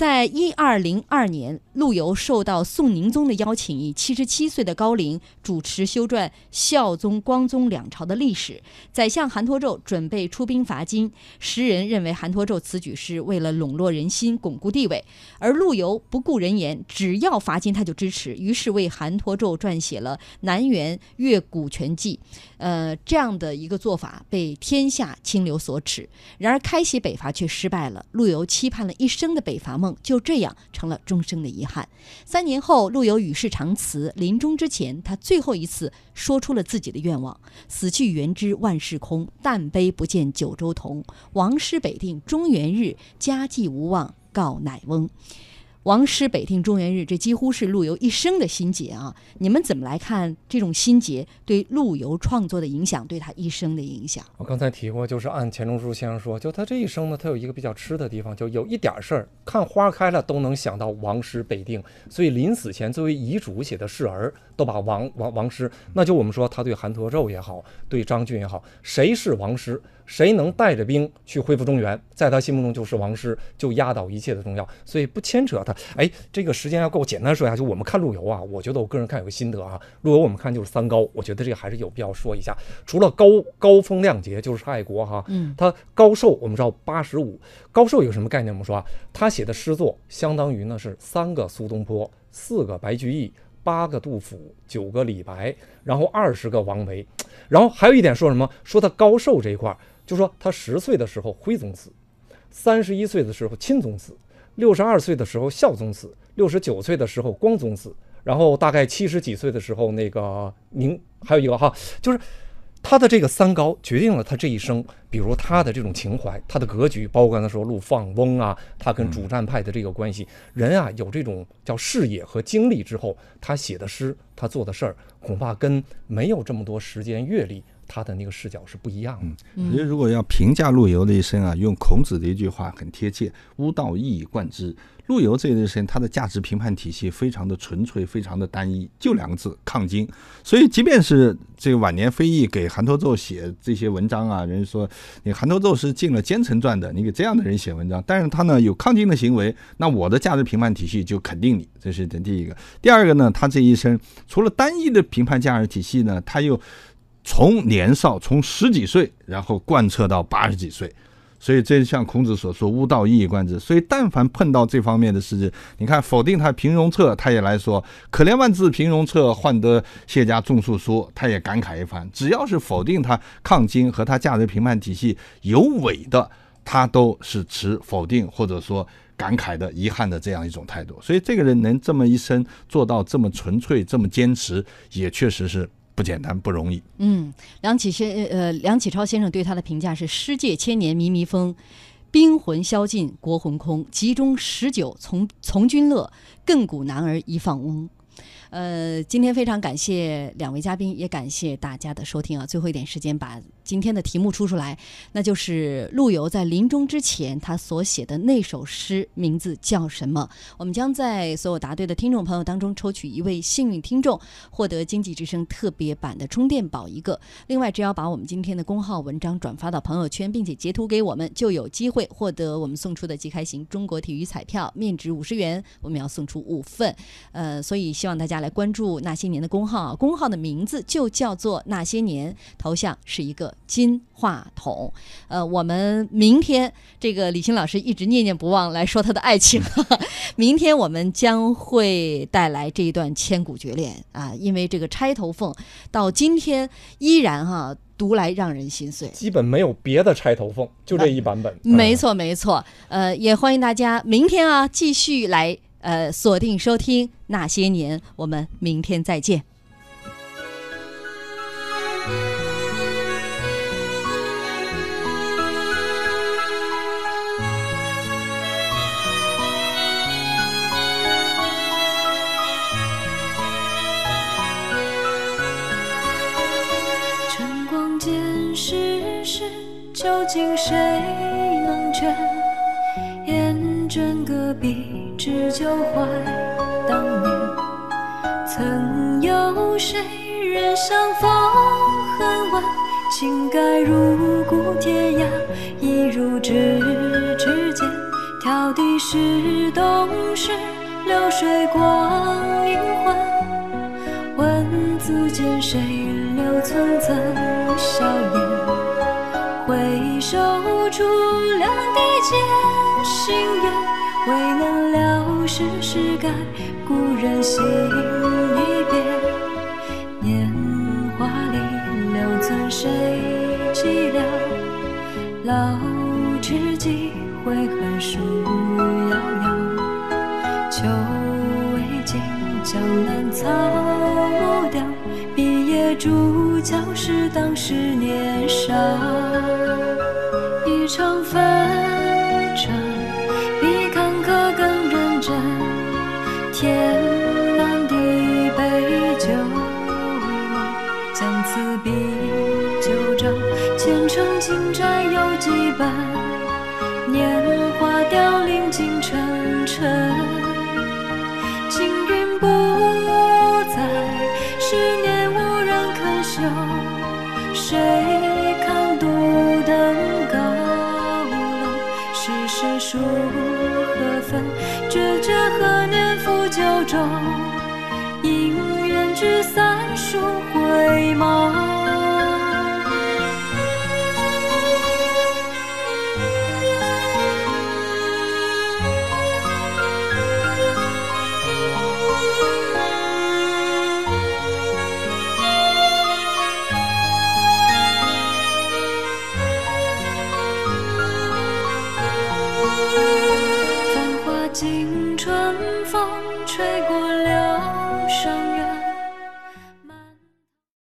在一二零二年，陆游受到宋宁宗的邀请，以七十七岁的高龄主持修撰孝宗、光宗两朝的历史。宰相韩托胄准备出兵伐金，时人认为韩托胄此举是为了笼络人心、巩固地位，而陆游不顾人言，只要伐金他就支持，于是为韩托胄撰写了《南园越股权记》。呃，这样的一个做法被天下清流所耻。然而开启北伐却失败了，陆游期盼了一生的北伐梦就这样成了终生的遗憾。三年后，陆游与世长辞，临终之前，他最后一次说出了自己的愿望：“死去元知万事空，但悲不见九州同。王师北定中原日，家祭无忘告乃翁。”王师北定中原日，这几乎是陆游一生的心结啊！你们怎么来看这种心结对陆游创作的影响，对他一生的影响？我刚才提过，就是按钱钟书先生说，就他这一生呢，他有一个比较吃的地方，就有一点事儿，看花开了都能想到王师北定，所以临死前作为遗嘱写的示儿，都把王王王师，那就我们说他对韩托胄也好，对张俊也好，谁是王师？谁能带着兵去恢复中原，在他心目中就是王师，就压倒一切的重要，所以不牵扯他。哎，这个时间要够，简单说一下，就我们看陆游啊，我觉得我个人看有个心得啊，陆游我们看就是三高，我觉得这个还是有必要说一下。除了高高风亮节，就是爱国哈，嗯，他高寿我们知道八十五，高寿有什么概念？我们说啊，他写的诗作相当于呢是三个苏东坡，四个白居易。八个杜甫，九个李白，然后二十个王维，然后还有一点说什么？说他高寿这一块儿，就说他十岁的时候徽宗死，三十一岁的时候钦宗死，六十二岁的时候孝宗死，六十九岁的时候光宗死，然后大概七十几岁的时候那个明还有一个哈，就是。他的这个三高决定了他这一生，比如他的这种情怀，他的格局，包括刚才说陆放翁啊，他跟主战派的这个关系，人啊有这种叫视野和经历之后，他写的诗，他做的事儿，恐怕跟没有这么多时间阅历，他的那个视角是不一样的。我觉得如果要评价陆游的一生啊，用孔子的一句话很贴切：“吾道一以贯之。”陆游这一生，他的价值评判体系非常的纯粹，非常的单一，就两个字：抗金。所以，即便是这个晚年非议给韩侂胄写这些文章啊，人家说你韩侂胄是进了奸臣传的，你给这样的人写文章，但是他呢有抗金的行为，那我的价值评判体系就肯定你，这是第一个。第二个呢，他这一生除了单一的评判价值体系呢，他又从年少从十几岁，然后贯彻到八十几岁。所以这像孔子所说“吾道一以贯之”。所以但凡碰到这方面的事情，你看否定他平庸策，他也来说“可怜万字平庸策，换得谢家种树书”，他也感慨一番。只要是否定他抗金和他价值评判体系有违的，他都是持否定或者说感慨的、遗憾的这样一种态度。所以这个人能这么一生做到这么纯粹、这么坚持，也确实是。不简单，不容易。嗯，梁启先呃，梁启超先生对他的评价是：诗界千年靡靡风，兵魂消尽国魂空。集中十九从从军乐，亘古男儿一放翁。呃，今天非常感谢两位嘉宾，也感谢大家的收听啊。最后一点时间，把今天的题目出出来，那就是陆游在临终之前他所写的那首诗，名字叫什么？我们将在所有答对的听众朋友当中抽取一位幸运听众，获得经济之声特别版的充电宝一个。另外，只要把我们今天的公号文章转发到朋友圈，并且截图给我们，就有机会获得我们送出的即开型中国体育彩票，面值五十元，我们要送出五份。呃，所以希望大家来关注那些年的公号，公号的名字就叫做那些年，头像是一个金话筒。呃，我们明天这个李欣老师一直念念不忘来说他的爱情，明天我们将会带来这一段千古绝恋啊，因为这个钗头凤到今天依然哈、读来让人心碎。基本没有别的钗头凤，就这一版本。没错，没错。呃，也欢迎大家明天啊继续来呃锁定收听那些年，我们明天再见。竟谁能劝？厌倦隔壁知酒怀当年，曾有谁人相逢恨晚？情该如故天涯，一如咫尺间。迢递是冬时，流水光阴换。问字间谁留寸曾笑颜？回首处两地渐行远，未能了世事改，故人心已变。年华里留存谁寂寥？老知己悔恨树遥遥。秋未尽，江南草木凋。毕业主教是当时